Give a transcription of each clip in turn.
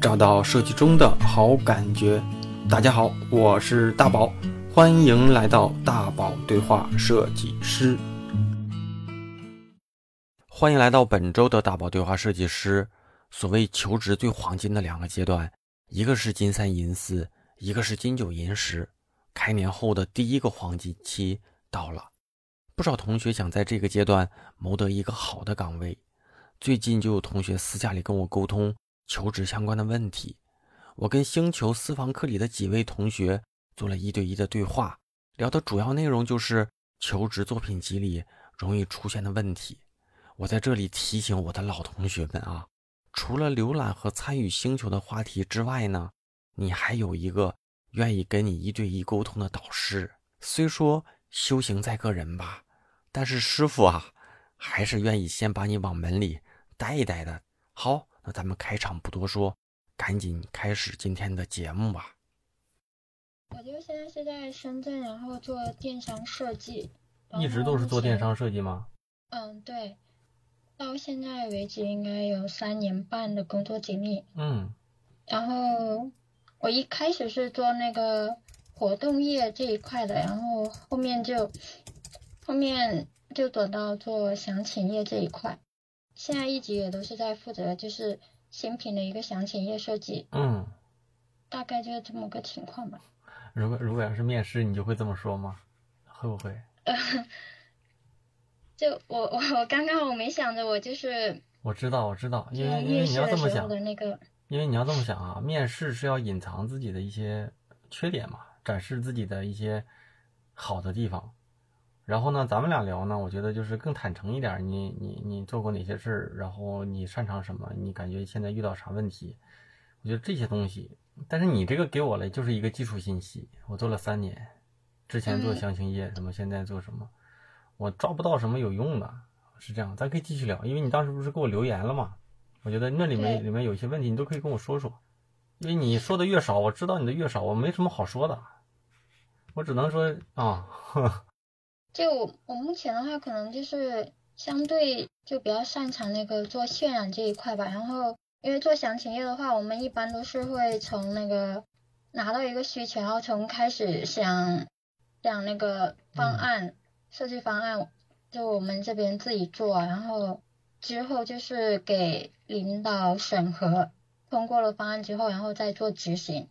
找到设计中的好感觉。大家好，我是大宝，欢迎来到大宝对话设计师。欢迎来到本周的大宝对话设计师。所谓求职最黄金的两个阶段，一个是金三银四，一个是金九银十。开年后的第一个黄金期到了，不少同学想在这个阶段谋得一个好的岗位。最近就有同学私下里跟我沟通求职相关的问题，我跟星球私房课里的几位同学做了一对一的对话，聊的主要内容就是求职作品集里容易出现的问题。我在这里提醒我的老同学们啊，除了浏览和参与星球的话题之外呢，你还有一个愿意跟你一对一沟通的导师。虽说修行在个人吧，但是师傅啊，还是愿意先把你往门里。带一带的，好，那咱们开场不多说，赶紧开始今天的节目吧。我就现在是在深圳，然后做电商设计。一直都是做电商设计吗？嗯，对，到现在为止应该有三年半的工作经历。嗯。然后我一开始是做那个活动业这一块的，然后后面就后面就转到做详情页这一块。现在一直也都是在负责，就是新品的一个详情页设计。嗯，大概就是这么个情况吧。如果如果要是面试，你就会这么说吗？会不会？就我我我刚刚我没想着，我就是。我知道我知道，因为因为你要这么想的那个。因为你要这么想啊，面试是要隐藏自己的一些缺点嘛，展示自己的一些好的地方。然后呢，咱们俩聊呢，我觉得就是更坦诚一点。你你你做过哪些事儿？然后你擅长什么？你感觉现在遇到啥问题？我觉得这些东西，但是你这个给我了就是一个基础信息。我做了三年，之前做详情页什么，现在做什么，我抓不到什么有用的。是这样，咱可以继续聊，因为你当时不是给我留言了吗？我觉得那里面里面有些问题，你都可以跟我说说。因为你说的越少，我知道你的越少，我没什么好说的。我只能说啊。就我我目前的话，可能就是相对就比较擅长那个做渲染这一块吧。然后因为做详情页的话，我们一般都是会从那个拿到一个需求，然后从开始想想那个方案设计方案，就我们这边自己做，然后之后就是给领导审核，通过了方案之后，然后再做执行。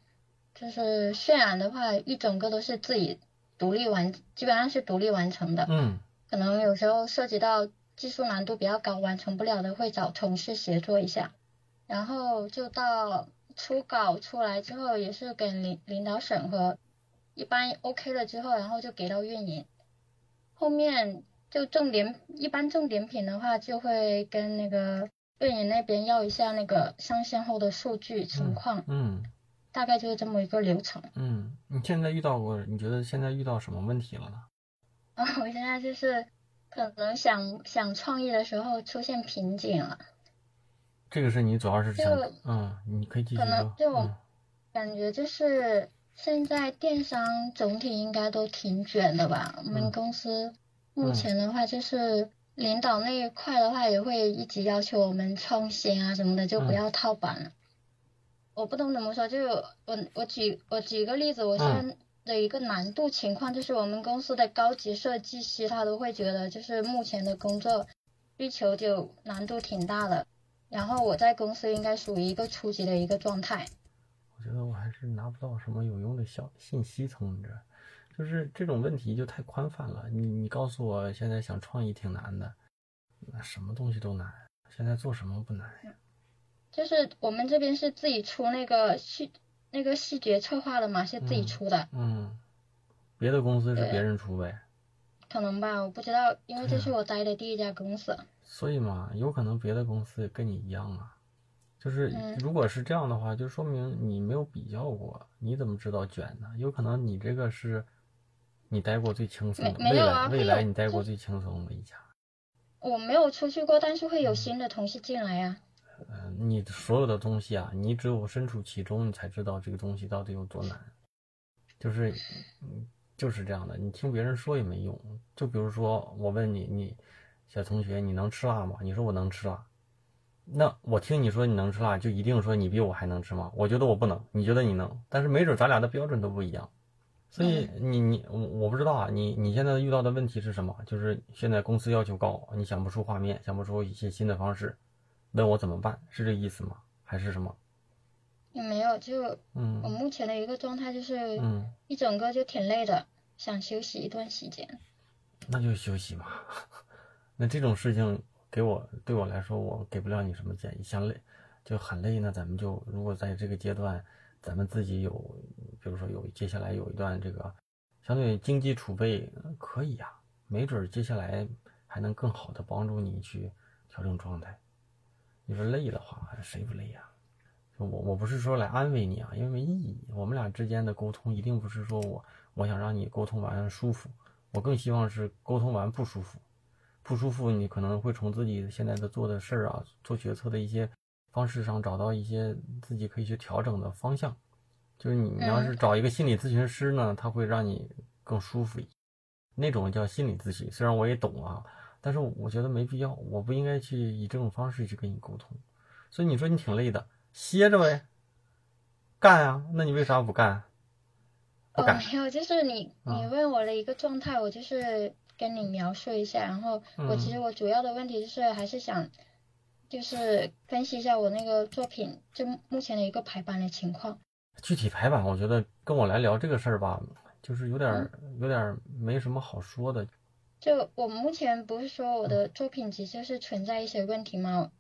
就是渲染的话，一整个都是自己。独立完基本上是独立完成的，嗯，可能有时候涉及到技术难度比较高，完成不了的会找同事协作一下，然后就到初稿出来之后也是给领领导审核，一般 OK 了之后，然后就给到运营，后面就重点一般重点品的话就会跟那个运营那边要一下那个上线后的数据情况，嗯。大概就是这么一个流程。嗯，你现在遇到过？你觉得现在遇到什么问题了呢？啊，我现在就是可能想想创业的时候出现瓶颈了。这个是你主要是想，嗯，你可以继续说。可能就感觉就是现在电商总体应该都挺卷的吧？我们公司目前的话，就是领导那一块的话，也会一直要求我们创新啊什么的，就不要套板了。我不懂怎么说，就是我我举我举个例子，我现在的一个难度情况就是我们公司的高级设计师他都会觉得就是目前的工作需求就难度挺大的，然后我在公司应该属于一个初级的一个状态。我觉得我还是拿不到什么有用的小信息从你这，就是这种问题就太宽泛了。你你告诉我现在想创意挺难的，那什么东西都难，现在做什么不难呀？就是我们这边是自己出那个细那个细节策划的嘛，是自己出的。嗯，别的公司是别人出呗？可能吧，我不知道，因为这是我待的第一家公司。所以嘛，有可能别的公司跟你一样啊。就是如果是这样的话，就说明你没有比较过，你怎么知道卷呢？有可能你这个是你待过最轻松的，未来未来你待过最轻松的一家。我没有出去过，但是会有新的同事进来呀。嗯，你所有的东西啊，你只有身处其中，你才知道这个东西到底有多难。就是，嗯，就是这样的。你听别人说也没用。就比如说，我问你，你小同学，你能吃辣吗？你说我能吃辣。那我听你说你能吃辣，就一定说你比我还能吃吗？我觉得我不能，你觉得你能，但是没准咱俩的标准都不一样。所以你你我我不知道啊，你你现在遇到的问题是什么？就是现在公司要求高，你想不出画面，想不出一些新的方式，问我怎么办？是这意思吗？还是什么？也没有，就嗯我目前的一个状态就是嗯，一整个就挺累的，想休息一段时间。那就休息嘛。那这种事情给我对我来说，我给不了你什么建议。想累就很累那，咱们就如果在这个阶段，咱们自己有，比如说有接下来有一段这个相对经济储备呃可以呀、没准儿接下来还能更好的帮助你去调整状态。你说累的话，谁不累呀、就我我不是说来安慰你啊，因为没意义。我们俩之间的沟通一定不是说我我想让你沟通完舒服，我更希望是沟通完不舒服。不舒服，你可能会从自己现在的做的事儿啊，做决策的一些方式上找到一些自己可以去调整的方向。就是你你要是找一个心理咨询师呢，他会让你更舒服一些。那种叫心理咨询，虽然我也懂啊，但是我觉得没必要，我不应该去以这种方式去跟你沟通。所以你说你挺累的，歇着呗，干啊？那你为啥不干？不哦，干。没有，就是你你嗯问我的一个状态，我就是跟你描述一下，然后我其实我主要的问题就是还是想，就是分析一下我那个作品就目前的一个排版的情况。具体排版，我觉得跟我来聊这个事儿吧，就是有点儿有点儿没什么好说的。就我目前不是说我的作品集就是存在一些问题吗？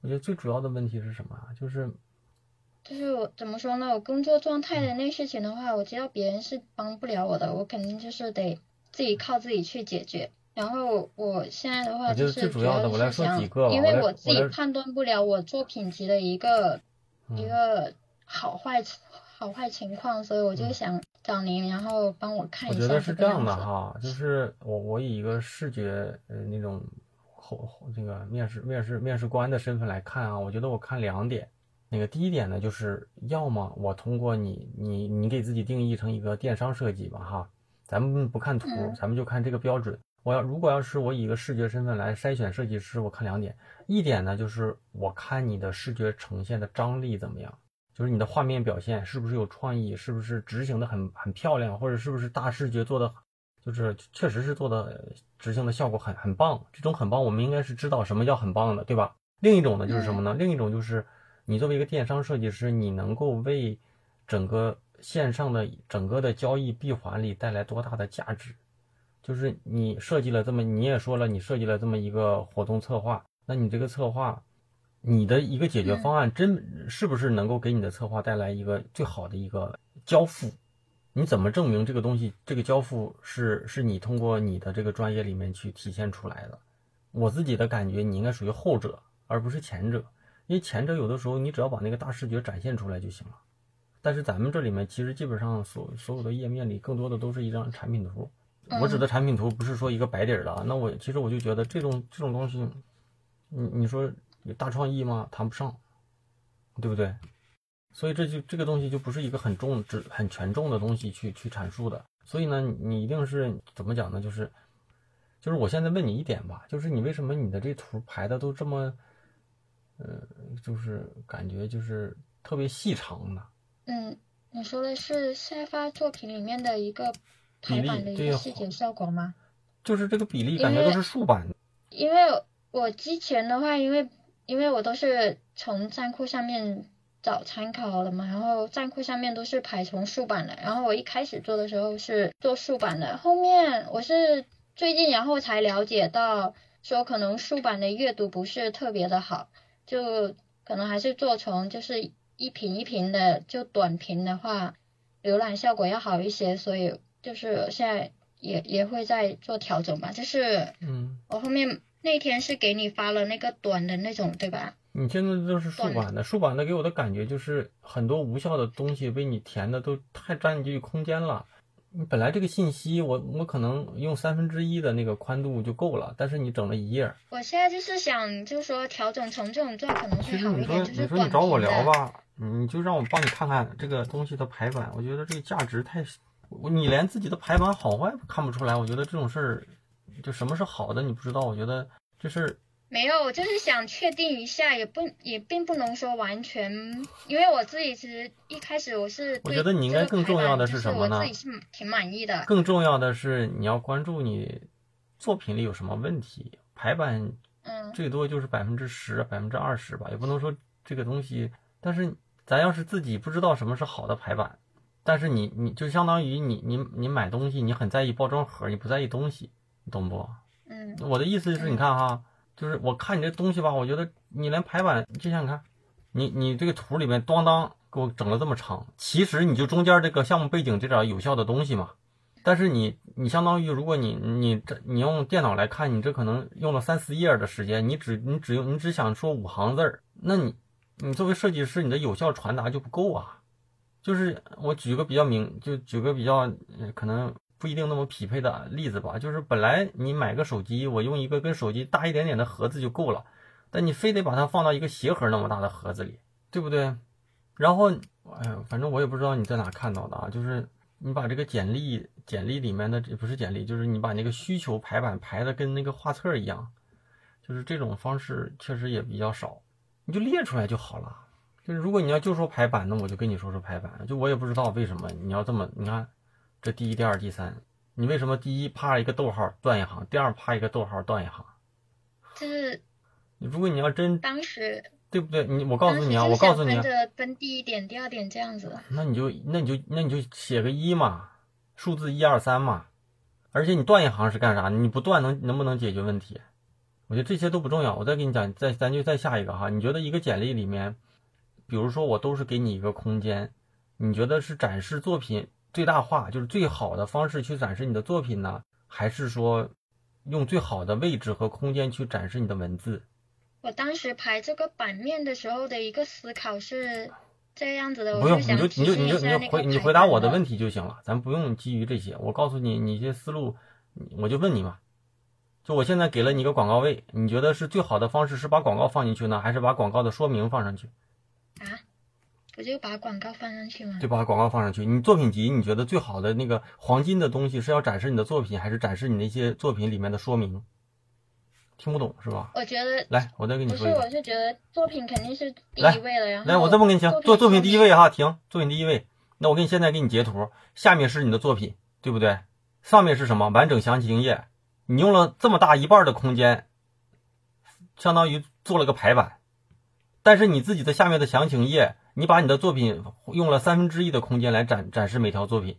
我觉得最主要的问题是什么啊？就是就是我怎么说呢？我工作状态的那事情的话，我知道别人是帮不了我的，我肯定就是得自己靠自己去解决。然后我现在的话就是主最主要的的我来说是因为我自己判断不了我作品集的一个一嗯个好坏好坏情况，所以我就想找您，然后帮我看一下我觉得是这样。的哈，就是我我以一个视觉呃那种后后这个面试面试面试官的身份来看啊，我觉得我看两点。那个第一点呢，就是要么我通过你你你给自己定义成一个电商设计吧哈，咱们不看图，嗯咱们就看这个标准。我要如果要是我以一个视觉身份来筛选设计师，我看两点，一点呢就是我看你的视觉呈现的张力怎么样，就是你的画面表现是不是有创意，是不是执行的很很漂亮，或者是不是大视觉做的，就是确实是做的执行的效果很很棒。这种很棒，我们应该是知道什么叫很棒的，对吧？另一种呢就是什么呢？另一种就是你作为一个电商设计师，你能够为整个线上的整个的交易闭环里带来多大的价值？就是你设计了这么，你也说了，你设计了这么一个活动策划，那你这个策划，你的一个解决方案真是不是能够给你的策划带来一个最好的一个交付？你怎么证明这个东西，这个交付是是你通过你的这个专业里面去体现出来的？我自己的感觉，你应该属于后者，而不是前者，因为前者有的时候你只要把那个大视觉展现出来就行了。但是咱们这里面其实基本上所所有的页面里，更多的都是一张产品图。我指的产品图不是说一个白底儿的啊，那我其实我就觉得这种这种东西，你你说有大创意吗？谈不上，对不对？所以这就这个东西就不是一个很重、只很权重的东西去去阐述的。所以呢，你一定是怎么讲呢？就是就是我现在问你一点吧，就是你为什么你的这图排的都这么，呃，就是感觉就是特别细长呢？嗯，你说的是下发作品里面的一个排比例版的一对个细节效果吗？就是这个比例感觉都是竖版的。因为我之前的话，因为因为我都是从站库上面找参考的嘛，然后站库上面都是排成竖版的，然后我一开始做的时候是做竖版的，后面我是最近然后才了解到说可能竖版的阅读不是特别的好，就可能还是做成就是一屏一屏的，就短屏的话浏览效果要好一些，所以就是现在也也会在做调整吧，就是。嗯，我后面那天是给你发了那个短的那种，对吧？你现在都是竖版的，竖版的给我的感觉就是很多无效的东西被你填的都太占据空间了。你本来这个信息我我可能用三分之一的那个宽度就够了，但是你整了一页。我现在就是想，就是说调整成这种状可能会好一点，就是你说短你找我。聊吧，你就让我帮你看看这个东西的排版，我觉得这个价值太，你连自己的排版好坏看不出来，我觉得这种事儿，就什么是好的你不知道，我觉得就是没有，我就是想确定一下，也不也并不能说完全，因为我自己其实一开始我是我觉得你应该更重要的是什么呢？我自己是挺满意的。更重要的是你要关注你作品里有什么问题，排版，嗯，最多就是百分之十、百分之二十吧，也不能说这个东西。但是咱要是自己不知道什么是好的排版，但是你你就相当于你你你买东西，你很在意包装盒，你不在意东西，你懂不？嗯，我的意思是，你看哈。就是我看你这东西吧，我觉得你连排版，就像你看，你你这个图里面咣当给我整了这么长，其实你就中间这个项目背景这点有效的东西嘛。但是你你相当于如果你你这你用电脑来看，你这可能用了三四页的时间，你只你只用你只想说五行字儿，那你你作为设计师，你的有效传达就不够啊。就是我举个比较明，就举个比较可能。不一定那么匹配的例子吧，就是本来你买个手机，我用一个跟手机大一点点的盒子就够了，但你非得把它放到一个鞋盒那么大的盒子里，对不对？然后，哎呀，反正我也不知道你在哪看到的啊，就是你把这个简历，简历里面的不是简历，就是你把那个需求排版排的跟那个画册一样，就是这种方式确实也比较少，你就列出来就好了。就是如果你要就说排版，那我就跟你说说排版，就我也不知道为什么你要这么，你看。这第一、第二、第三，你为什么第一啪一个逗号断一行，第二啪一个逗号断一行？就是，如果你要真当时对不对？你我告诉你啊，我告诉你，分着分第一点、第二点这样子。那你就那你就那你就写个一嘛，数字一二三嘛。而且你断一行是干啥？你不断能能不能解决问题？我觉得这些都不重要。我再给你讲，再咱就再下一个哈。你觉得一个简历里面，比如说我都是给你一个空间，你觉得是展示作品？最大化就是最好的方式去展示你的作品呢，还是说用最好的位置和空间去展示你的文字？我当时排这个版面的时候的一个思考是这样子的，不用你就你就你就你就回你回答我的问题就行了，咱不用基于这些。我告诉你，你这思路，我就问你嘛，就我现在给了你一个广告位，你觉得是最好的方式是把广告放进去呢，还是把广告的说明放上去？啊？我就把广告放上去吗？就把广告放上去。你作品集，你觉得最好的那个黄金的东西是要展示你的作品，还是展示你那些作品里面的说明？听不懂是吧？我觉得，来，我再跟你说一个。不是，我是觉得作品肯定是第一位的。然后，来，我这么跟你讲，做作品第一位哈，停，作品第一位。那我给你现在给你截图，下面是你的作品，对不对？上面是什么？完整详情页。你用了这么大一半的空间，相当于做了个排版，但是你自己的下面的详情页。你把你的作品用了三分之一的空间来展展示每条作品，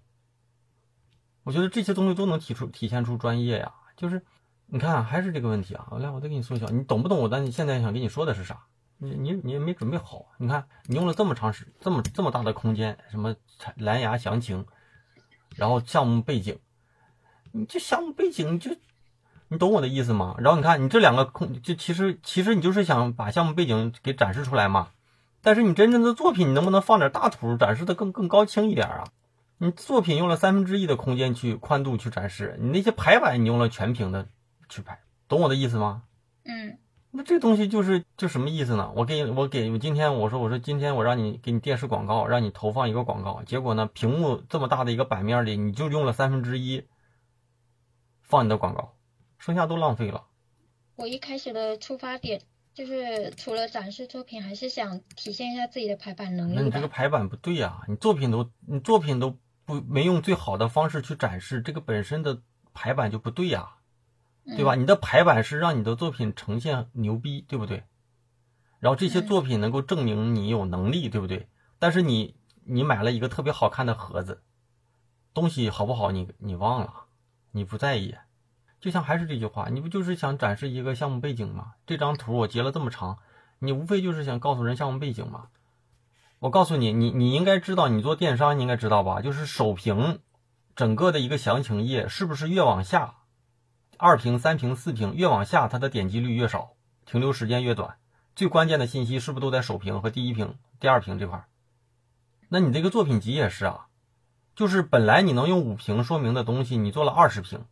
我觉得这些东西都能提出体现出专业呀。就是你看还是这个问题啊，来我再给你缩小，你懂不懂我？但你现在想跟你说的是啥？你你你也没准备好。你看你用了这么长时这么这么大的空间，什么蓝牙详情，然后项目背景，你这项目背景就你懂我的意思吗？然后你看你这两个空，就其实其实你就是想把项目背景给展示出来嘛。但是你真正的作品，你能不能放点大图，展示的更更高清一点啊？你作品用了三分之一的空间去宽度去展示，你那些排版你用了全屏的去排，懂我的意思吗？嗯，那这东西就是就什么意思呢？我给我给我今天我说我说今天我让你给你电视广告，让你投放一个广告，结果呢屏幕这么大的一个版面里，你就用了三分之一放你的广告，剩下都浪费了。我一开始的出发点。就是除了展示作品，还是想体现一下自己的排版能力。那你这个排版不对呀，你作品都你作品都不没用最好的方式去展示，这个本身的排版就不对呀，对吧？你的排版是让你的作品呈现牛逼，对不对？然后这些作品能够证明你有能力，对不对？但是你你买了一个特别好看的盒子，东西好不好你你忘了，你不在意。就像还是这句话，你不就是想展示一个项目背景吗？这张图我截了这么长，你无非就是想告诉人项目背景嘛。我告诉你，你你应该知道，你做电商你应该知道吧？就是首屏，整个的一个详情页是不是越往下，二屏、三屏、四屏越往下，它的点击率越少，停留时间越短。最关键的信息是不是都在首屏和第一屏、第二屏这块？那你这个作品集也是啊，就是本来你能用五屏说明的东西，你做了二十屏。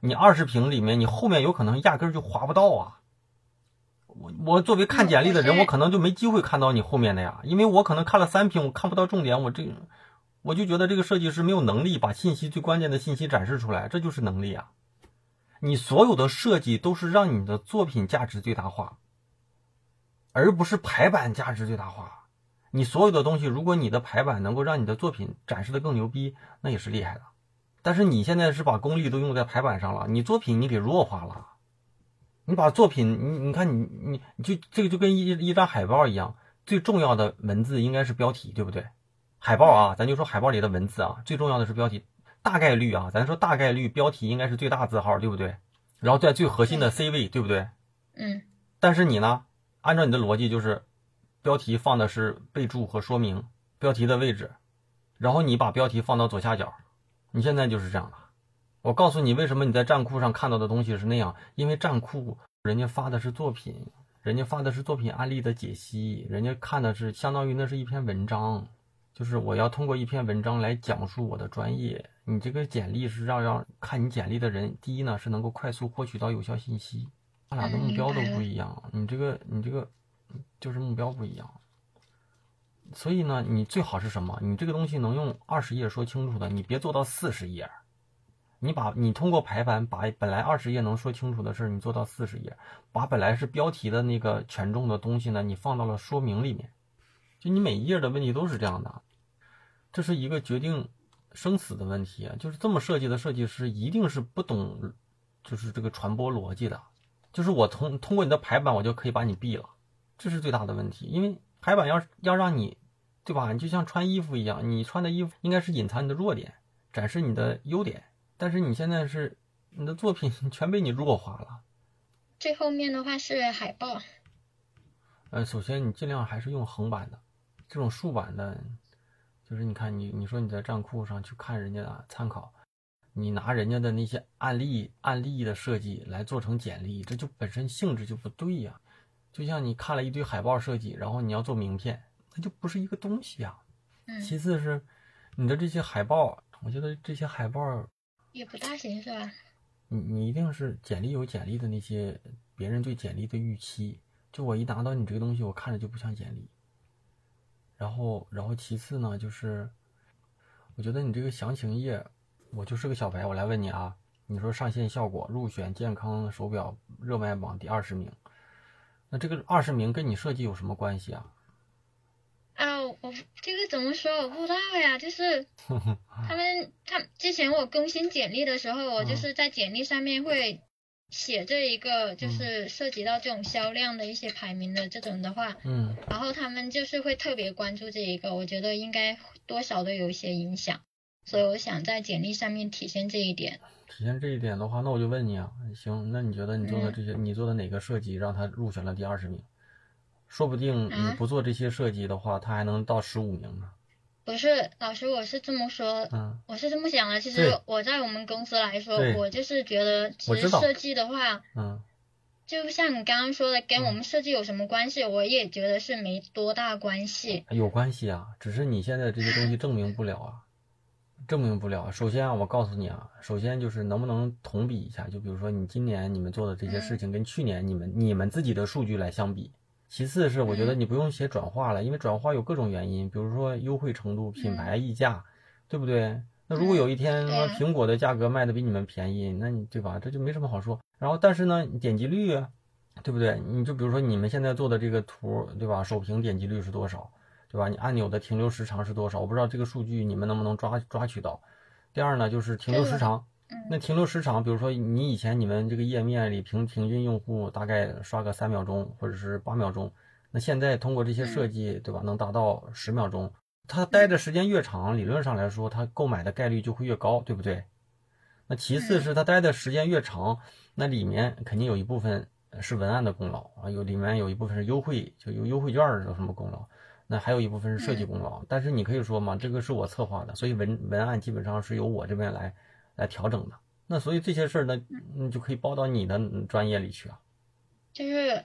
你二十平里面，你后面有可能压根就划不到啊！我我作为看简历的人，我可能就没机会看到你后面的呀，因为我可能看了三屏，我看不到重点，我这我就觉得这个设计师没有能力把信息最关键的信息展示出来，这就是能力啊！你所有的设计都是让你的作品价值最大化，而不是排版价值最大化。你所有的东西，如果你的排版能够让你的作品展示的更牛逼，那也是厉害的。但是你现在是把功力都用在排版上了，你作品你给弱化了。你把作品，你你看你你你就这个就跟一一张海报一样，最重要的文字应该是标题，对不对？海报啊，咱就说海报里的文字啊，最重要的是标题。大概率啊，咱说大概率标题应该是最大字号，对不对？然后在最核心的 C 位，对不对？嗯。但是你呢，按照你的逻辑就是，标题放的是备注和说明，标题的位置，然后你把标题放到左下角，你现在就是这样了。我告诉你为什么你在站库上看到的东西是那样，因为站库人家发的是作品，人家发的是作品案例的解析，人家看的是相当于那是一篇文章。就是我要通过一篇文章来讲述我的专业。你这个简历是让让看你简历的人，第一呢是能够快速获取到有效信息。他俩的目标都不一样，你这个你这个就是目标不一样。所以呢，你最好是什么？你这个东西能用二十页说清楚的，你别做到四十页。你把你通过排版把本来二十页能说清楚的事儿，你做到四十页，把本来是标题的那个权重的东西呢，你放到了说明里面。就你每一页的问题都是这样的。这是一个决定生死的问题！就是这么设计的设计师一定是不懂，就是这个传播逻辑的。就是我通通过你的排版，我就可以把你毙了，这是最大的问题。因为排版要要让你，对吧？你就像穿衣服一样，你穿的衣服应该是隐藏你的弱点，展示你的优点。但是你现在是你的作品 全被你弱化了。最后面的话是海报。呃，首先你尽量还是用横版的，这种竖版的。就是你看你你说你在站库上去看人家的参考，你拿人家的那些案例案例的设计来做成简历，这就本身性质就不对呀。就像你看了一堆海报设计，然后你要做名片，那就不是一个东西呀。嗯。其次是你的这些海报，我觉得这些海报也不大行是吧？你你一定是简历有简历的那些别人对简历的预期，就我一拿到你这个东西，我看着就不像简历。然后，然后其次呢，就是我觉得你这个详情页，我就是个小白，我来问你啊，你说上线效果入选健康手表热卖榜第二十名，那这个二十名跟你设计有什么关系啊？啊，我这个怎么说？我不知道呀，就是 他们他之前我更新简历的时候，我就是在简历上面会。写这一个就是涉及到这种销量的一些排名的这种的话，嗯，然后他们就是会特别关注这一个，我觉得应该多少都有一些影响，所以我想在简历上面体现这一点。体现这一点的话，那我就问你啊，行，那你觉得你做的这些，你做的哪个设计让他入选了第二十名？说不定你不做这些设计的话，他还能到十五名呢。不是老师，我是这么说，我是这么想的。其实我在我们公司来说，我就是觉得，其实设计的话，嗯，就像你刚刚说的，跟我们设计有什么关系？我也觉得是没多大关系。有关系啊，只是你现在这些东西证明不了啊，证明不了。首先啊，我告诉你啊，首先就是能不能同比一下？就比如说你今年你们做的这些事情，跟去年你们你们自己的数据来相比。其次是我觉得你不用写转化了，因为转化有各种原因，比如说优惠程度、品牌溢价，对不对？那如果有一天说苹果的价格卖的比你们便宜，那你对吧？这就没什么好说。然后但是呢，点击率，对不对？你就比如说你们现在做的这个图，对吧？首屏点击率是多少，对吧？你按钮的停留时长是多少？我不知道这个数据你们能不能抓抓取到。第二呢，就是停留时长。那停留时长，比如说你以前你们这个页面里平平均用户大概刷个三秒钟或者是八秒钟，那现在通过这些设计，对吧，能达到十秒钟。他待的时间越长，理论上来说，他购买的概率就会越高，对不对？那其次是他待的时间越长，那里面肯定有一部分是文案的功劳啊，有里面有一部分是优惠，就有优惠券有什么功劳？那还有一部分是设计功劳。但是你可以说嘛，这个是我策划的，所以文文案基本上是由我这边来。来调整的，那所以这些事儿呢，你就可以报到你的专业里去啊。就是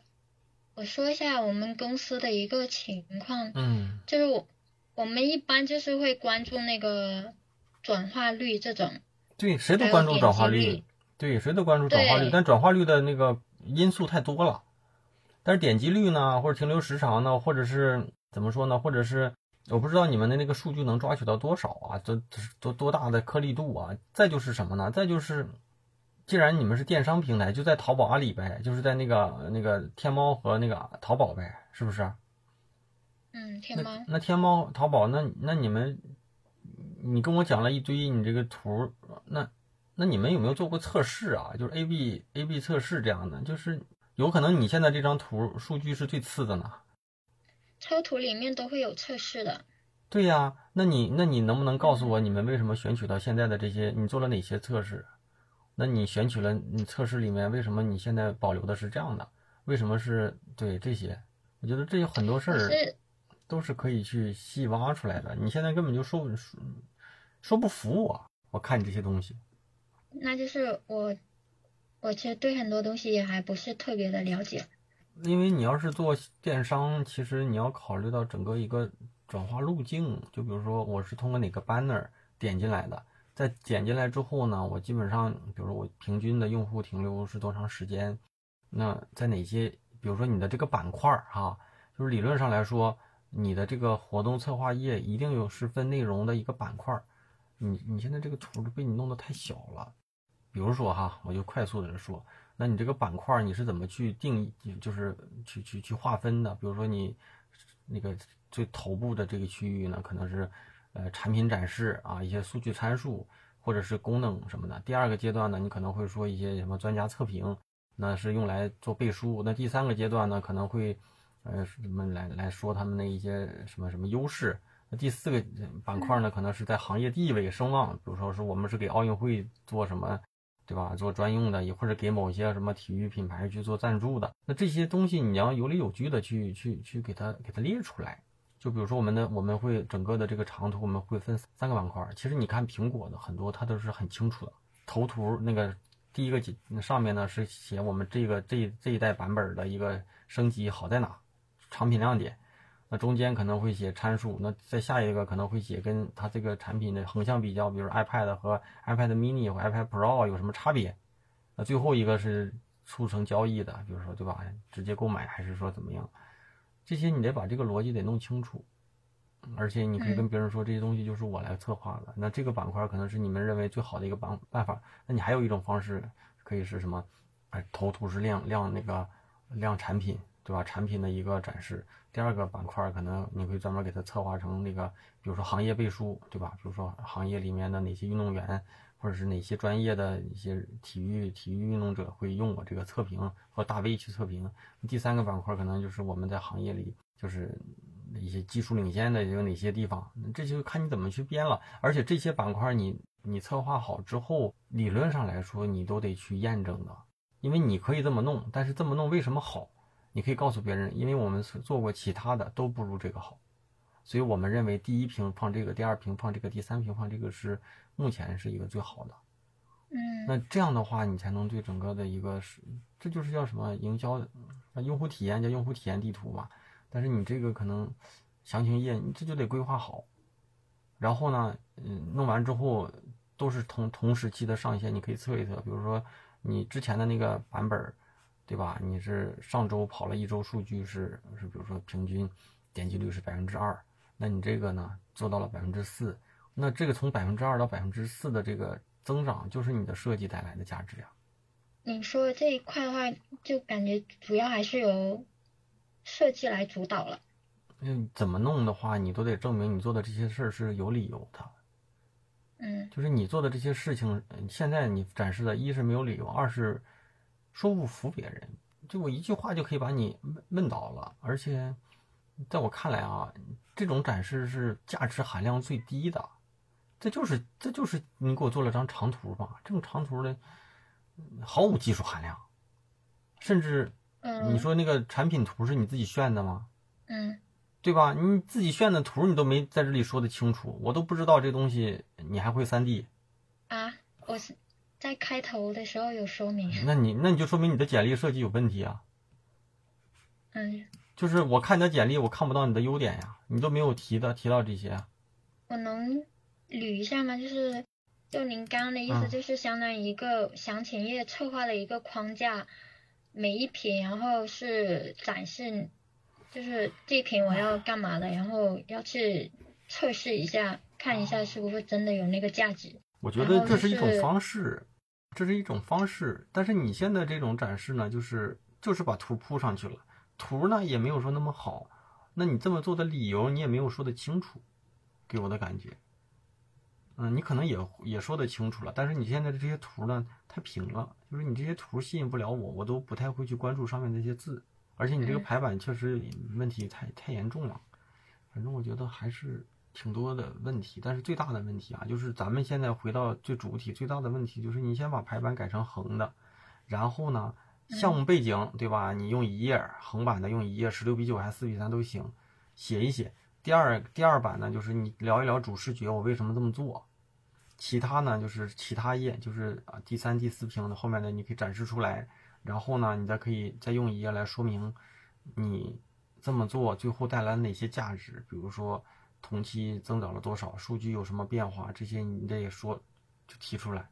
我说一下我们公司的一个情况，嗯，就是我我们一般就是会关注那个转化率这种。对，谁都关注转化率，对，谁都关注转化率，但转化率的那个因素太多了。但是点击率呢，或者停留时长呢，或者是怎么说呢，或者是。我不知道你们的那个数据能抓取到多少啊？多多多大的颗粒度啊？再就是什么呢？再就是既然你们是电商平台，就在淘宝、阿里呗，就是在那个那个天猫和那个淘宝呗，是不是？嗯，天猫。那天猫、淘宝，那那你们，你跟我讲了一堆你这个图，那那你们有没有做过测试啊？就是 A B A B 测试这样的，就是有可能你现在这张图数据是最次的呢。抽图里面都会有测试的。对呀，那你那你能不能告诉我，你们为什么选取到现在的这些？你做了哪些测试？那你选取了你测试里面，为什么你现在保留的是这样的？为什么是对这些？我觉得这有很多事儿都是可以去细挖出来的。你现在根本就说说说不服我，我看你这些东西。那就是我，我其实对很多东西也还不是特别的了解。因为你要是做电商，其实你要考虑到整个一个转化路径。就比如说，我是通过哪个 banner 点进来的。在点进来之后呢，我基本上，比如说我平均的用户停留是多长时间？那在哪些，比如说你的这个板块儿哈，就是理论上来说，你的这个活动策划页一定有是分内容的一个板块儿。你你现在这个图被你弄得太小了。比如说哈，我就快速的说，那你这个板块你是怎么去定义，就是去去去划分的？比如说你那个最头部的这个区域呢，可能是。呃，产品展示啊，一些数据参数或者是功能什么的。第二个阶段呢，你可能会说一些什么专家测评，那是用来做背书。那第三个阶段呢，可能会呃什么来来说他们的一些什么什么优势。那第四个板块呢，可能是在行业地位声望，比如说是我们是给奥运会做什么，对吧？做专用的，也或者给某些什么体育品牌去做赞助的。那这些东西你要有理有据的去去去给它给它列出来。就比如说我们的我们会整个的这个长图我们会分三个板块。其实你看苹果的很多它都是很清楚的。头图那个第一个那上面呢是写我们这个这这一代版本的一个升级好在哪，产品亮点。那中间可能会写参数，那再下一个可能会写跟它这个产品的横向比较，比如 iPad 和 iPad mini 或 iPad Pro 有什么差别。那最后一个是促成交易的，比如说对吧，直接购买还是说怎么样？这些你得把这个逻辑得弄清楚，而且你可以跟别人说这些东西就是我来策划的。那这个板块可能是你们认为最好的一个办办法。那你还有一种方式可以是什么？哎，头图是量量那个量产品，对吧？产品的一个展示。第二个板块可能你会专门给它策划成那个，比如说行业背书，对吧？比如说行业里面的哪些运动员。或者是哪些专业的一些体育体育运动者会用我这个测评或大 V 去测评？第三个板块可能就是我们在行业里就是一些技术领先的有哪些地方，这就看你怎么去编了。而且这些板块你你策划好之后，理论上来说你都得去验证的，因为你可以这么弄，但是这么弄为什么好？你可以告诉别人，因为我们做过其他的都不如这个好，所以我们认为第一屏放这个，第二屏放这个，第三屏放这个是。目前是一个最好的，嗯，那这样的话，你才能对整个的一个是，这就是叫什么营销，用户体验叫用户体验地图嘛。但是你这个可能详情页，你这就得规划好。然后呢，嗯，弄完之后都是同同时期的上线，你可以测一测。比如说你之前的那个版本，对吧？你是上周跑了一周数据是是，比如说平均点击率是百分之二，那你这个呢做到了百分之四。那这个从百分之二到百分之四的这个增长，就是你的设计带来的价值呀。你说这一块的话，就感觉主要还是由设计来主导了。嗯，怎么弄的话，你都得证明你做的这些事儿是有理由的。嗯，就是你做的这些事情，现在你展示的，一是没有理由，二是说不服别人。就我一句话就可以把你闷闷倒了，而且在我看来啊，这种展示是价值含量最低的。这就是这就是你给我做了张长图吧？这种长图的毫无技术含量，甚至你说那个产品图是你自己炫的吗？嗯，对吧？你自己炫的图你都没在这里说的清楚，我都不知道这东西你还会三 D 啊？我是在开头的时候有说明。那你那你就说明你的简历设计有问题啊？嗯，就是我看你的简历，我看不到你的优点呀，你都没有提的提到这些。我能。捋一下吗？就是，就您刚刚的意思，就是相当于一个详情页策划的一个框架，每一屏然后是展示，就是这屏我要干嘛的，然后要去测试一下，看一下是不是真的有那个价值。我觉得这是一种方式，这是一种方式。但是你现在这种展示呢，就是就是把图铺上去了，图呢也没有说那么好。那你这么做的理由你也没有说得清楚，给我的感觉。嗯，你可能也也说得清楚了，但是你现在的这些图呢太平了，就是你这些图吸引不了我，我都不太会去关注上面那些字，而且你这个排版确实问题太太严重了。反正我觉得还是挺多的问题，但是最大的问题啊，就是咱们现在回到最主体，最大的问题就是你先把排版改成横的，然后呢，项目背景对吧？你用一页横版的用一页，十六比九还是四比三都行，写一写。第二第二版呢，就是你聊一聊主视觉，我为什么这么做。其他呢，就是其他页，就是啊第三、第四屏的后面的，你可以展示出来。然后呢，你再可以再用一页来说明你这么做最后带来哪些价值，比如说同期增长了多少，数据有什么变化，这些你得说就提出来。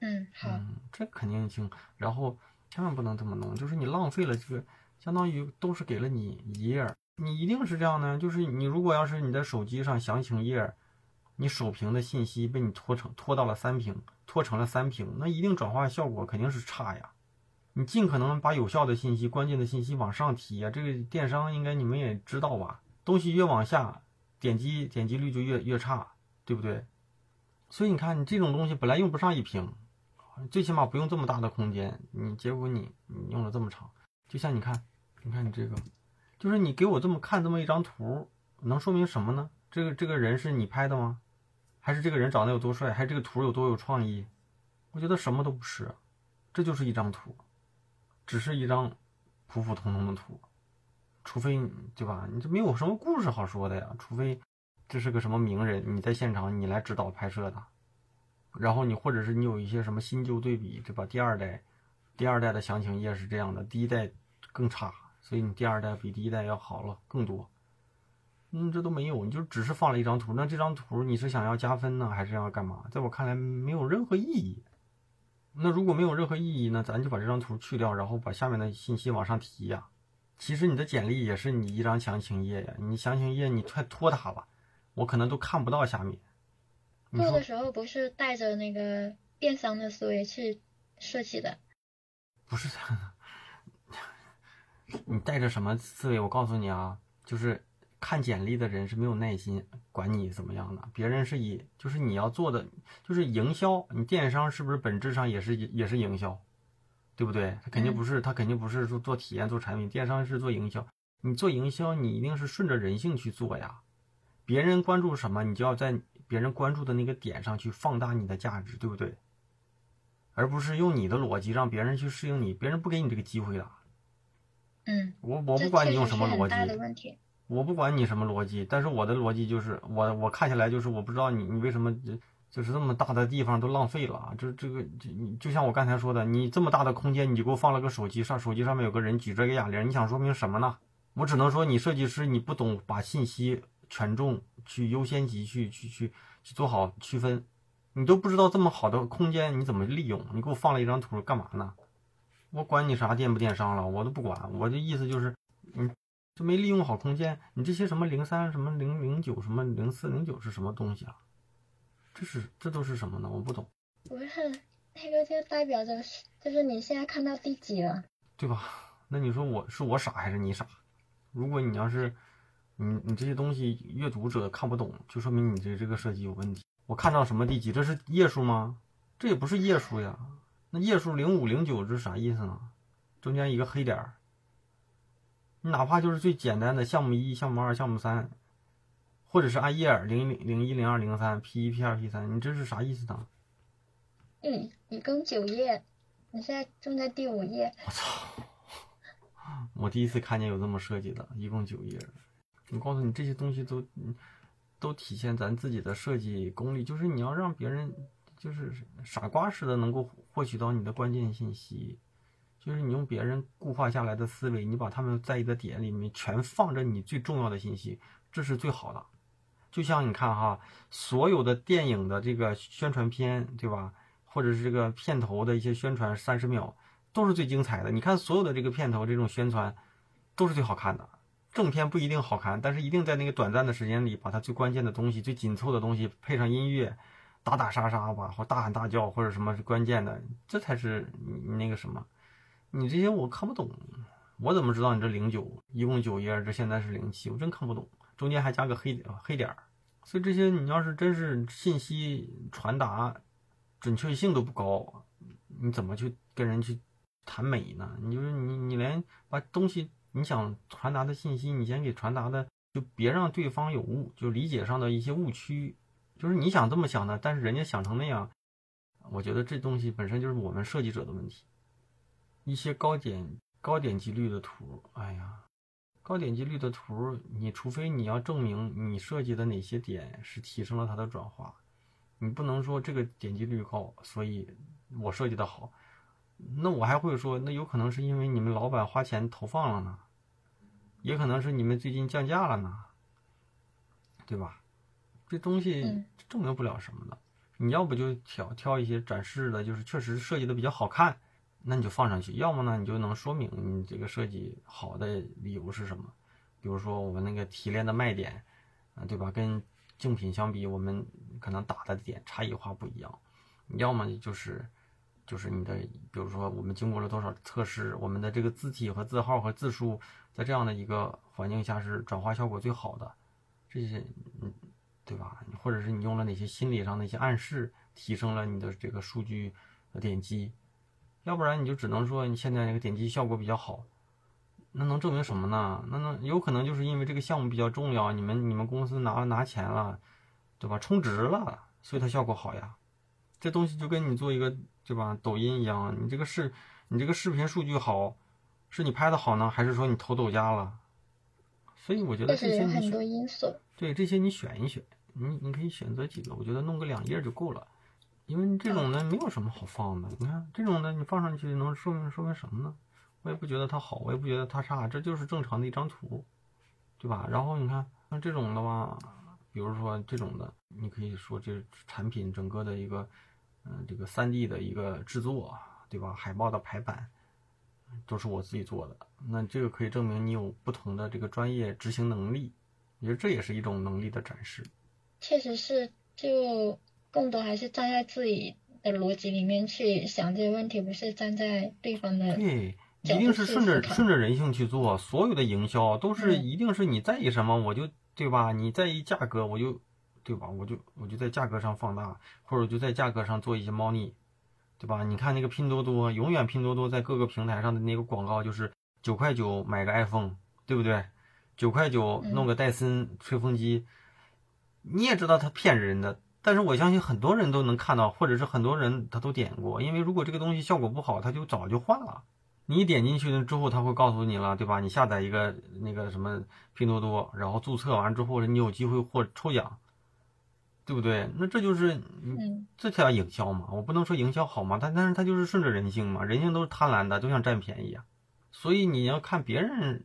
嗯，好。嗯，这肯定行。然后千万不能这么弄，就是你浪费了这个，相当于都是给了你一页。你一定是这样的，就是你如果要是你在手机上详情页，你首屏的信息被你拖成拖到了三屏，拖成了三屏，那一定转化效果肯定是差呀。你尽可能把有效的信息、关键的信息往上提呀。这个电商应该你们也知道吧？东西越往下，点击点击率就越越差，对不对？所以你看，你这种东西本来用不上一屏，最起码不用这么大的空间，你结果你你用了这么长，就像你看，你看你这个。就是你给我这么看这么一张图，能说明什么呢？这个这个人是你拍的吗？还是这个人长得有多帅？还是这个图有多有创意？我觉得什么都不是，这就是一张图，只是一张普普通通的图。除非对吧？你这没有什么故事好说的呀。除非这是个什么名人，你在现场你来指导拍摄的，然后你或者是你有一些什么新旧对比，对吧？第二代，第二代的详情页是这样的，第一代更差。所以你第二代比第一代要好了更多，嗯，这都没有，你就只是放了一张图，那这张图你是想要加分呢，还是要干嘛？在我看来没有任何意义。那如果没有任何意义呢，咱就把这张图去掉，然后把下面的信息往上提呀。其实你的简历也是你一张详情页呀，你详情页你太拖沓了，我可能都看不到下面。做的时候不是带着那个电商的思维去设计的？不是。你带着什么思维？我告诉你啊，就是看简历的人是没有耐心管你怎么样的。别人是以就是你要做的就是营销，你电商是不是本质上也是也是营销，对不对？他肯定不是，他肯定不是说做体验做产品，电商是做营销。你做营销，你一定是顺着人性去做呀。别人关注什么，你就要在别人关注的那个点上去放大你的价值，对不对？而不是用你的逻辑让别人去适应你，别人不给你这个机会了。嗯，我我不管你用什么逻辑，我不管你什么逻辑，但是我的逻辑就是我我看下来就是我不知道你你为什么就是这么大的地方都浪费了，这这个就你就像我刚才说的，你这么大的空间你就给我放了个手机上，手机上面有个人举着个哑铃，你想说明什么呢？我只能说你设计师你不懂把信息权重去优先级去去去去做好区分，你都不知道这么好的空间你怎么利用，你给我放了一张图干嘛呢？我管你啥电不电商了，我都不管。我的意思就是，你就没利用好空间。你这些什么零三、什么零零九、什么零四、零九是什么东西啊？这是这都是什么呢？我不懂。不是那个，就代表着就是你现在看到第几了，对吧？那你说我是我傻还是你傻？如果你要是你你这些东西阅读者看不懂，就说明你这这个设计有问题。我看到什么第几？这是页数吗？这也不是页数呀。那页数零五零九是啥意思呢？中间一个黑点儿。你哪怕就是最简单的项目一、项目二、项目三，或者是按页零零零一、零二、零三、P 一、P 二、P 三，你这是啥意思呢？嗯，一共九页，你现在正在第五页。我操！我第一次看见有这么设计的，一共九页。我告诉你，这些东西都都体现咱自己的设计功力，就是你要让别人。就是傻瓜似的能够获取到你的关键信息，就是你用别人固化下来的思维，你把他们在意的点里面全放着你最重要的信息，这是最好的。就像你看哈，所有的电影的这个宣传片，对吧？或者是这个片头的一些宣传三十秒，都是最精彩的。你看所有的这个片头这种宣传，都是最好看的。正片不一定好看，但是一定在那个短暂的时间里，把它最关键的东西、最紧凑的东西配上音乐。打打杀杀吧，或大喊大叫，或者什么是关键的，这才是那个什么，你这些我看不懂，我怎么知道你这零九一共九页，这现在是零七，我真看不懂，中间还加个黑黑点儿，所以这些你要是真是信息传达准确性都不高，你怎么去跟人去谈美呢？你就是你你连把东西你想传达的信息，你先给传达的。就别让对方有误，就理解上的一些误区，就是你想这么想的，但是人家想成那样，我觉得这东西本身就是我们设计者的问题。一些高点高点击率的图，哎呀，高点击率的图，你除非你要证明你设计的哪些点是提升了它的转化，你不能说这个点击率高，所以我设计的好，那我还会说，那有可能是因为你们老板花钱投放了呢。也可能是你们最近降价了呢，对吧？这东西证明不了什么的。你要不就挑挑一些展示的，就是确实设计的比较好看，那你就放上去；要么呢，你就能说明你这个设计好的理由是什么。比如说我们那个提炼的卖点，啊，对吧？跟竞品相比，我们可能打的点差异化不一样。要么就是。就是你的，比如说我们经过了多少测试，我们的这个字体和字号和字数，在这样的一个环境下是转化效果最好的，这些，嗯，对吧？或者是你用了哪些心理上的一些暗示，提升了你的这个数据的点击，要不然你就只能说你现在那个点击效果比较好，那能证明什么呢？那能有可能就是因为这个项目比较重要，你们你们公司拿拿钱了，对吧？充值了，所以它效果好呀。这东西就跟你做一个。对吧？抖音一样，你这个视，你这个视频数据好，是你拍的好呢，还是说你投抖加了？所以我觉得这些很多因素。对这些你选一选，你你可以选择几个，我觉得弄个两页就够了，因为这种呢没有什么好放的。你看这种呢，你放上去能说明说明什么呢？我也不觉得它好，我也不觉得它差，这就是正常的一张图，对吧？然后你看像这种的话，比如说这种的，你可以说这产品整个的一个。嗯，这个三 D 的一个制作，对吧？海报的排版都是我自己做的。那这个可以证明你有不同的这个专业执行能力，我觉得这也是一种能力的展示。确实是，就更多还是站在自己的逻辑里面去想这些问题，不是站在对方的。对，一定是顺着顺着人性去做。所有的营销都是一定是你在意什么，我就对吧？你在意价格，我就。对吧？我就我就在价格上放大，或者就在价格上做一些猫腻，对吧？你看那个拼多多，永远拼多多在各个平台上的那个广告就是九块九买个 iPhone，对不对？九块九弄个戴森吹风机，你也知道他骗人的，但是我相信很多人都能看到，或者是很多人他都点过，因为如果这个东西效果不好，他就早就换了。你一点进去了之后，他会告诉你了，对吧？你下载一个那个什么拼多多，然后注册完之后，你有机会获抽奖。对不对？那这就是嗯，这叫营销嘛？我不能说营销好嘛，但但是他就是顺着人性嘛，人性都是贪婪的，都想占便宜啊。所以你要看别人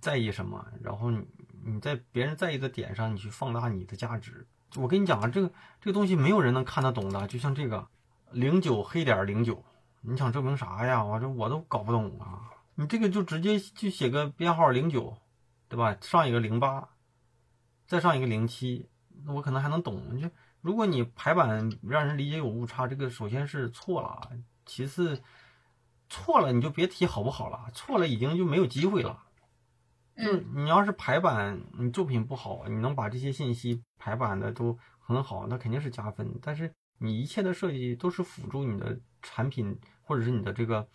在意什么，然后你你在别人在意的点上，你去放大你的价值。我跟你讲啊，这个这个东西没有人能看得懂的，就像这个零九黑点零九，你想证明啥呀？我这我都搞不懂啊。你这个就直接就写个编号零九，对吧？上一个零八，再上一个零七。那我可能还能懂，你就如果你排版让人理解有误差，这个首先是错了，其次错了你就别提好不好了，错了已经就没有机会了。就是你要是排版你作品不好，你能把这些信息排版的都很好，那肯定是加分。但是你一切的设计都是辅助你的产品或者是你的这个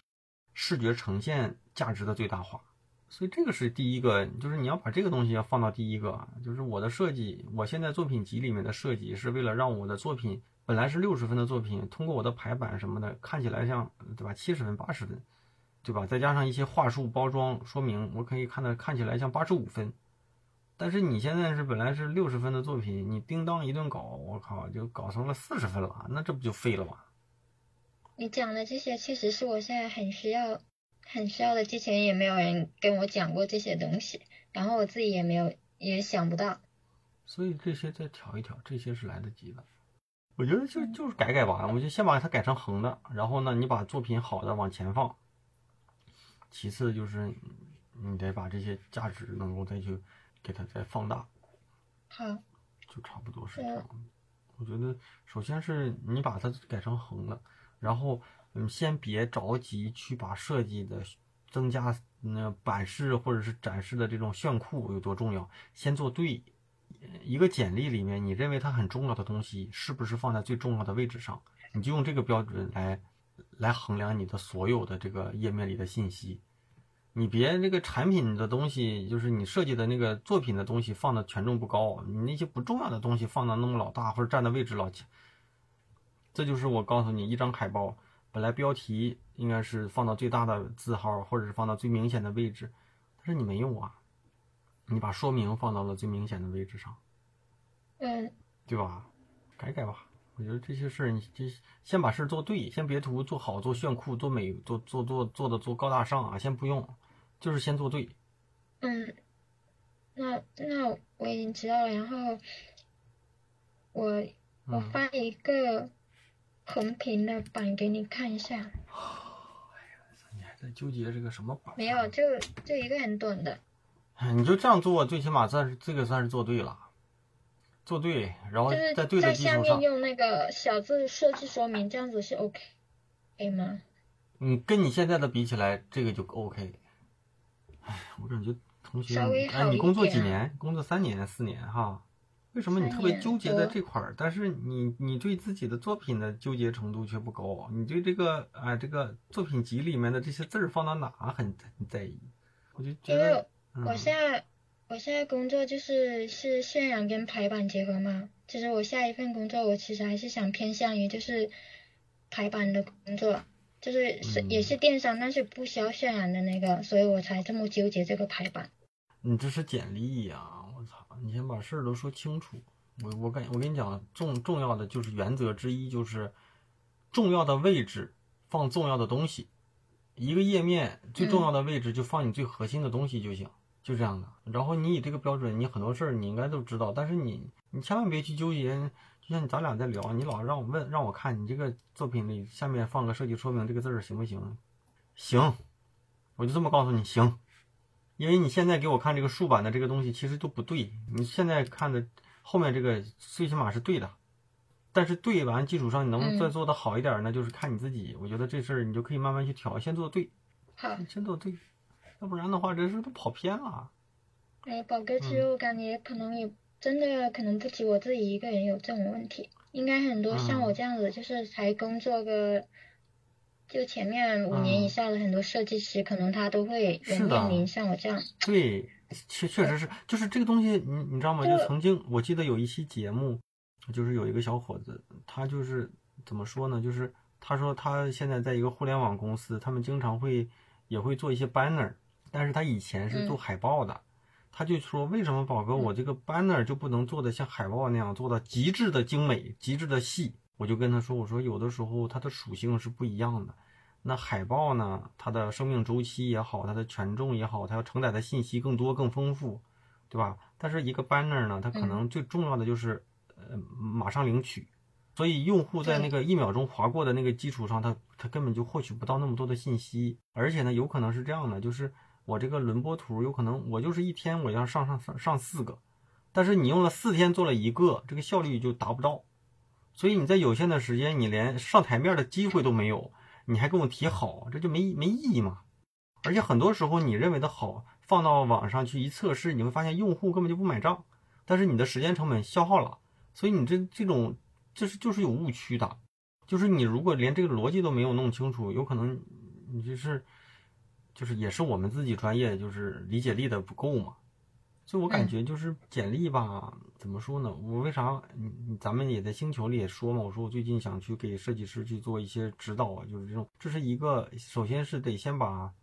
视觉呈现价值的最大化。所以这个是第一个，就是你要把这个东西要放到第一个，就是我的设计，我现在作品集里面的设计是为了让我的作品本来是六十分的作品，通过我的排版什么的，看起来像对吧七十分八十分，对吧？再加上一些话术包装说明，我可以看到看起来像八十五分。但是你现在是本来是六十分的作品，你叮当一顿搞，我靠，就搞成了四十分了，那这不就废了吗？你讲的这些确实是我现在很需要。很需要的，之前也没有人跟我讲过这些东西，然后我自己也没有，也想不到。所以这些再调一调，这些是来得及的。我觉得就就是改改吧，我就先把它改成横的，然后呢，你把作品好的往前放。其次就是你得把这些价值能够再去给它再放大。好。就差不多是这样。我觉得首先是你把它改成横的，然后嗯，先别着急去把设计的增加那版式或者是展示的这种炫酷有多重要，先做对。一个简历里面，你认为它很重要的东西，是不是放在最重要的位置上？你就用这个标准来来衡量你的所有的这个页面里的信息。你别那个产品的东西，就是你设计的那个作品的东西放的权重不高，你那些不重要的东西放的那么老大或者占的位置老强，这就是我告诉你，一张海报本来标题应该是放到最大的字号或者是放到最明显的位置，但是你没有啊，你把说明放到了最明显的位置上，嗯，对吧？改改吧，我觉得这些事儿你这先把事儿做对，先别图做好做炫酷做美做做做做的做高大上啊，先不用。就是先做对，嗯，那那我已经知道了，然后我我发一个横屏的版给你看一下。哎呀，你还在纠结这个什么版？没有，就就一个很短的。你就这样做，最起码算是这个算是做对了，做对，然后在对的基础上。在下面用那个小字设置说明，这样子是 OK，可以吗？嗯，跟你现在的比起来，这个就 OK。哎，我感觉同学，哎，你工作几年？工作三年、四年哈？为什么你特别纠结在这块儿？但是你你对自己的作品的纠结程度却不高。你对这个啊，这个作品集里面的这些字儿放到哪很很在意？我就觉得，我现在我现在工作就是是渲染跟排版结合嘛。其实我下一份工作，我其实还是想偏向于就是排版的工作。就是是也是电商，但是不需要渲染的那个，所以我才这么纠结这个排版。你这是简历呀！我操，你先把事儿都说清楚。我我跟我跟你讲，重重要的就是原则之一，就是重要的位置放重要的东西。一个页面最重要的位置就放你最核心的东西就行，就这样的。然后你以这个标准，你很多事儿你应该都知道，但是你你千万别去纠结。就像咱俩在聊，你老让我问，让我看你这个作品里下面放个设计说明这个字儿行不行？行，我就这么告诉你行，因为你现在给我看这个竖版的这个东西其实都不对，你现在看的后面这个最起码是对的，但是对完基础上你能不能再做的好一点呢？就是看你自己，我觉得这事儿你就可以慢慢去调，先做对，好，先做对，要不然的话这事都跑偏了。哎，宝哥，其实我感觉可能也。真的可能不止我自己一个人有这种问题，应该很多像我这样子，就是才工作个，就前面五年以下的很多设计师，可能他都会有面临像我这样。对，确确实是，就是这个东西，你你知道吗？就曾经我记得有一期节目，就是有一个小伙子，他就是怎么说呢？就是他说他现在在一个互联网公司，他们经常会也会做一些 banner，但是他以前是做海报的。他就说：“为什么宝哥，我这个 banner 就不能做的像海报那样做到极致的精美、极致的细？”我就跟他说：“我说有的时候它的属性是不一样的。那海报呢，它的生命周期也好，它的权重也好，它要承载的信息更多、更丰富，对吧？但是一个 banner 呢，它可能最重要的就是呃马上领取，所以用户在那个一秒钟划过的那个基础上，他他根本就获取不到那么多的信息，而且呢，有可能是这样的，就是。”我这个轮播图有可能，我就是一天我要上上上上四个，但是你用了四天做了一个，这个效率就达不到。所以你在有限的时间，你连上台面的机会都没有，你还跟我提好，这就没没意义嘛。而且很多时候你认为的好，放到网上去一测试，你会发现用户根本就不买账，但是你的时间成本消耗了，所以你这这种就是就是有误区的，就是你如果连这个逻辑都没有弄清楚，有可能你就是。就是也是我们自己专业，就是理解力的不够嘛，所以我感觉就是简历吧，怎么说呢？我为啥？嗯，咱们也在星球里也说嘛，我说我最近想去给设计师去做一些指导啊，就是这种，这是一个，首先是得先把，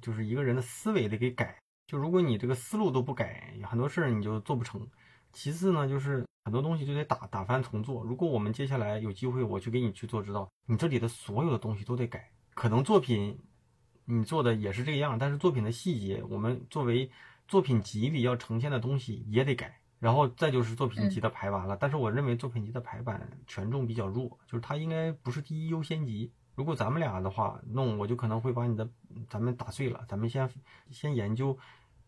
就是一个人的思维得给改，就如果你这个思路都不改，很多事儿你就做不成。其次呢，就是很多东西就得打打翻重做。如果我们接下来有机会，我去给你去做指导，你这里的所有的东西都得改，可能作品。你做的也是这样，但是作品的细节，我们作为作品集里要呈现的东西也得改，然后再就是作品集的排版了。但是我认为作品集的排版权重比较弱，就是它应该不是第一优先级。如果咱们俩的话弄，我就可能会把你的咱们打碎了。咱们先先研究，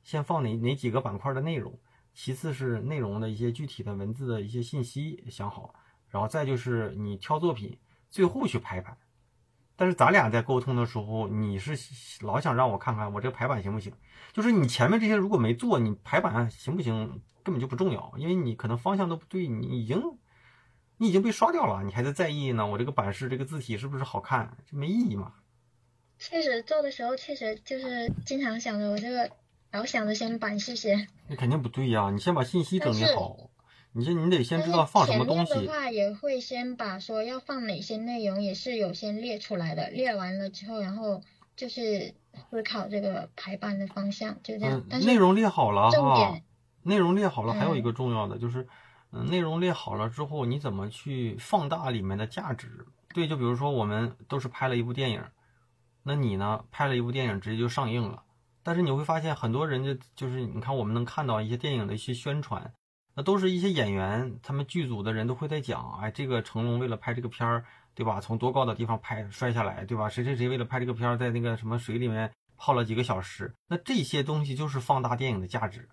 先放哪哪几个板块的内容，其次是内容的一些具体的文字的一些信息想好，然后再就是你挑作品，最后去排版。但是咱俩在沟通的时候，你是老想让我看看我这个排版行不行？就是你前面这些如果没做，你排版行不行根本就不重要，因为你可能方向都不对，你已经你已经被刷掉了，你还在在意呢？我这个版式这个字体是不是好看？这没意义嘛。确实做的时候确实就是经常想着我这个，老想着先版式先。那肯定不对呀，你先把信息整理好。你先，你得先知道放什么东西。的话也会先把说要放哪些内容，也是有先列出来的。列完了之后，然后就是思考这个排版的方向，就这样。嗯，内容列好了哈。内容列好了，还有一个重要的就是，嗯，内容列好了之后，你怎么去放大里面的价值？对，就比如说我们都是拍了一部电影，那你呢，拍了一部电影直接就上映了，但是你会发现很多人就就是你看我们能看到一些电影的一些宣传。那都是一些演员，他们剧组的人都会在讲，哎，这个成龙为了拍这个片儿，对吧？从多高的地方拍摔下来，对吧？谁谁谁为了拍这个片儿，在那个什么水里面泡了几个小时。那这些东西就是放大电影的价值，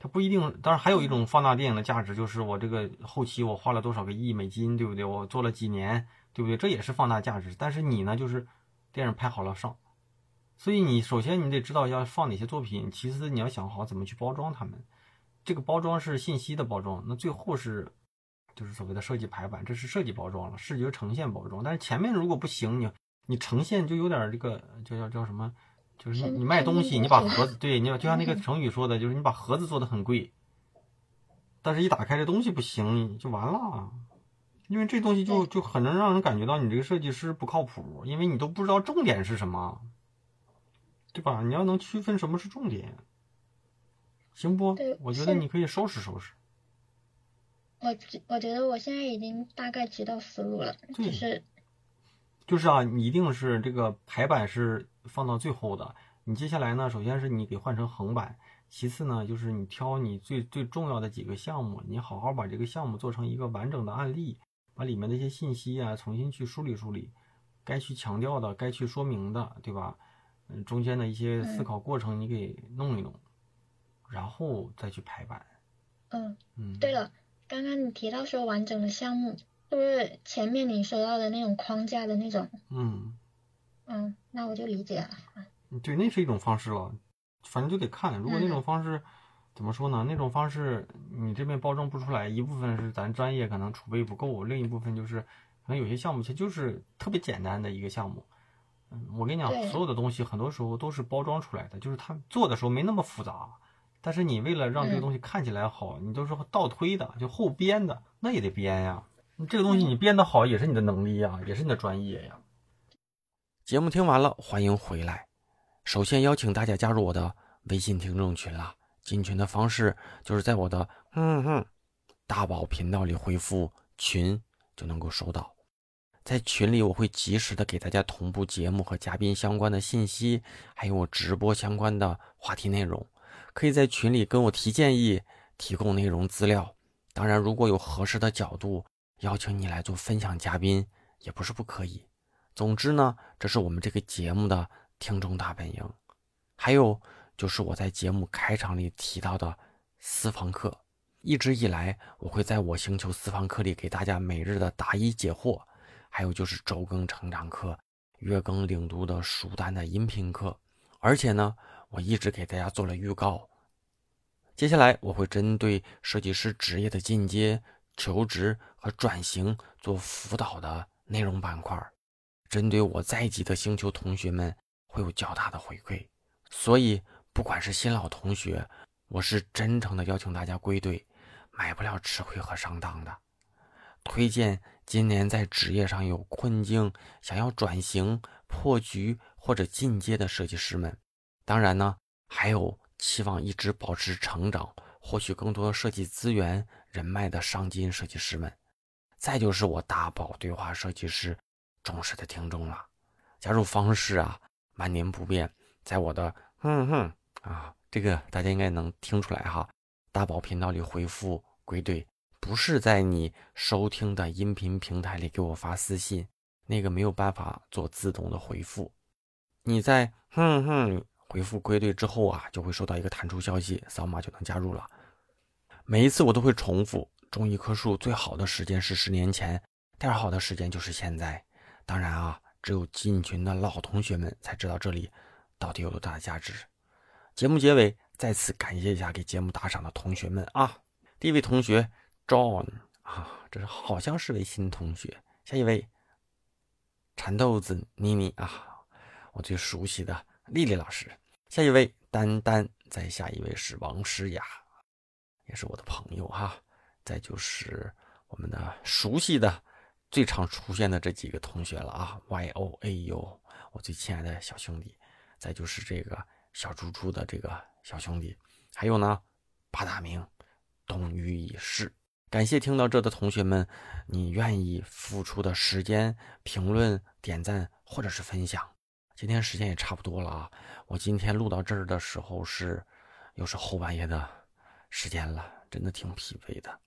它不一定。当然，还有一种放大电影的价值，就是我这个后期我花了多少个亿美金，对不对？我做了几年，对不对？这也是放大价值。但是你呢，就是电影拍好了上，所以你首先你得知道要放哪些作品，其次你要想好怎么去包装他们。这个包装是信息的包装，那最后是就是所谓的设计排版，这是设计包装了，视觉呈现包装。但是前面如果不行，你你呈现就有点这个叫叫叫什么？就是你你卖东西，你把盒子对，你就像那个成语说的，就是你把盒子做的很贵，但是一打开这东西不行，就完了。因为这东西就就很能让人感觉到你这个设计师不靠谱，因为你都不知道重点是什么，对吧？你要能区分什么是重点。行不？我觉得你可以收拾收拾。我我觉得我现在已经大概知道思路了，就是就是啊，你一定是这个排版是放到最后的。你接下来呢，首先是你给换成横版，其次呢，就是你挑你最最重要的几个项目，你好好把这个项目做成一个完整的案例，把里面的一些信息啊重新去梳理梳理，该去强调的，该去说明的，对吧？嗯，中间的一些思考过程你给弄一弄。然后再去排版。嗯嗯，对了，刚刚你提到说完整的项目，就是前面你说到的那种框架的那种。嗯嗯，那我就理解了。对，那是一种方式了，反正就得看。如果那种方式怎么说呢？那种方式你这边包装不出来，一部分是咱专业可能储备不够，另一部分就是可能有些项目其实就是特别简单的一个项目。嗯，我跟你讲，所有的东西很多时候都是包装出来的，就是他做的时候没那么复杂。但是你为了让这个东西看起来好，你都是倒推的，就后编的，那也得编呀。这个东西你编的好，也是你的能力呀，也是你的专业呀。节目听完了，欢迎回来。首先邀请大家加入我的微信听众群啦。进群的方式就是在我的嗯哼大宝频道里回复“群”就能够收到。在群里我会及时的给大家同步节目和嘉宾相关的信息，还有我直播相关的话题内容。可以在群里跟我提建议，提供内容资料。当然，如果有合适的角度，邀请你来做分享嘉宾也不是不可以。总之呢，这是我们这个节目的听众大本营。还有就是我在节目开场里提到的私房课，一直以来我会在我星球私房课里给大家每日的答疑解惑，还有就是周更成长课、月更领读的书单的音频课，而且呢。我一直给大家做了预告，接下来我会针对设计师职业的进阶、求职和转型做辅导的内容板块，针对我在籍的星球同学们会有较大的回馈，所以不管是新老同学，我是真诚的邀请大家归队，买不了吃亏和上当的，推荐今年在职业上有困境、想要转型、破局或者进阶的设计师们。当然呢，还有期望一直保持成长、获取更多设计资源、人脉的上金设计师们，再就是我大宝对话设计师忠实的听众了。加入方式啊，万年不变，在我的哼哼啊，这个大家应该能听出来哈。大宝频道里回复归队，不是在你收听的音频平台里给我发私信，那个没有办法做自动的回复。你在哼哼。回复归队之后啊，就会收到一个弹出消息，扫码就能加入了。每一次我都会重复：种一棵树最好的时间是十年前，第二好的时间就是现在。当然啊，只有进群的老同学们才知道这里到底有多大的价值。节目结尾再次感谢一下给节目打赏的同学们啊！第一位同学 John 啊，这是好像是位新同学。下一位蚕豆子妮妮啊，我最熟悉的丽丽老师。下一位丹丹，再下一位是王诗雅，也是我的朋友哈。再就是我们的熟悉的。最常出现的这几个同学了啊，Y O A U，我最亲爱的小兄弟，再就是这个小猪猪的这个小兄弟，还有呢，八大名，冬雨已逝。感谢听到这的同学们，你愿意付出的时间、评论、点赞或者是分享。今天时间也差不多了啊，我今天录到这儿的时候是又是后半夜的时间了，真的挺疲惫的。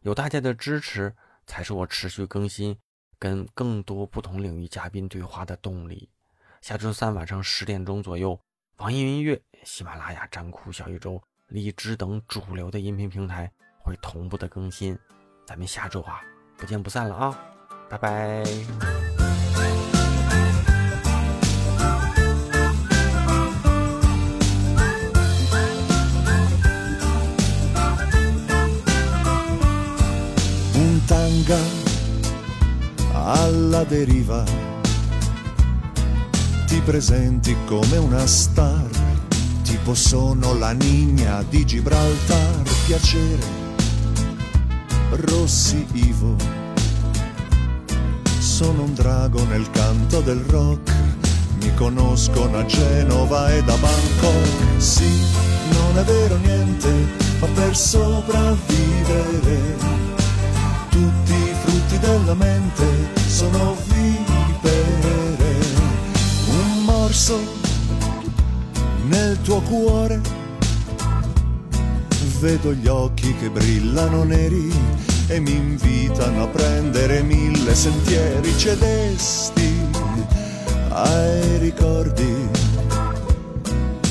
有大家的支持。才是我持续更新、跟更多不同领域嘉宾对话的动力。下周三晚上十点钟左右，网易云音乐、喜马拉雅、站酷、小宇宙、荔枝等主流的音频平台会同步的更新。咱们下周啊，不见不散了啊！拜拜。Tanga alla deriva. Ti presenti come una star, tipo sono la nigna di Gibraltar, piacere, Rossi Ivo. Sono un drago nel canto del rock, mi conoscono a Genova e da Bangkok. Sì, non è vero niente, ma per sopravvivere tutti i frutti della mente sono vivere. Un morso nel tuo cuore, vedo gli occhi che brillano neri e mi invitano a prendere mille sentieri cedesti ai ricordi,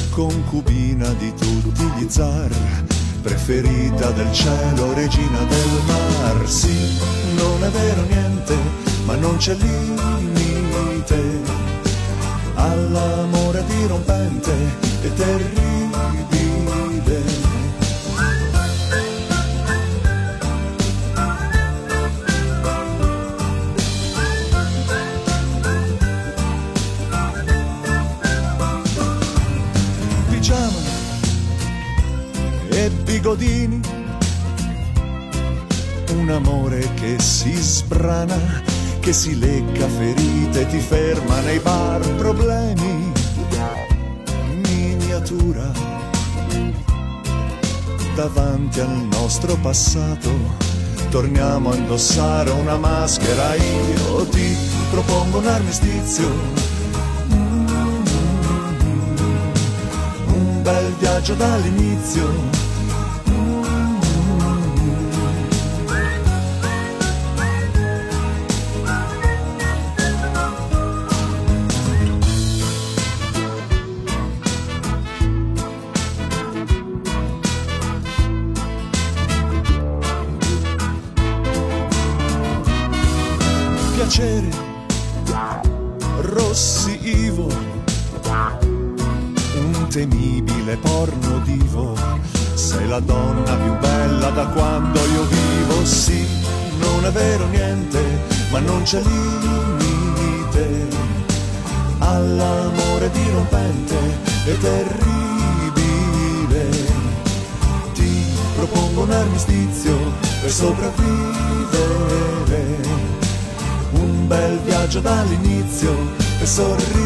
concubina di tutti gli zar preferita del cielo, regina del mar. Sì, non è vero niente, ma non c'è limite all'amore dirompente e terribile. Bigodini, un amore che si sbrana, che si lecca ferite, ti ferma nei bar, problemi, miniatura, davanti al nostro passato, torniamo a indossare una maschera, io ti propongo un armistizio. Un bel viaggio dall'inizio c'è limite all'amore dirompente e terribile. Ti propongo un armistizio per sopravvivere un bel viaggio dall'inizio e sorridere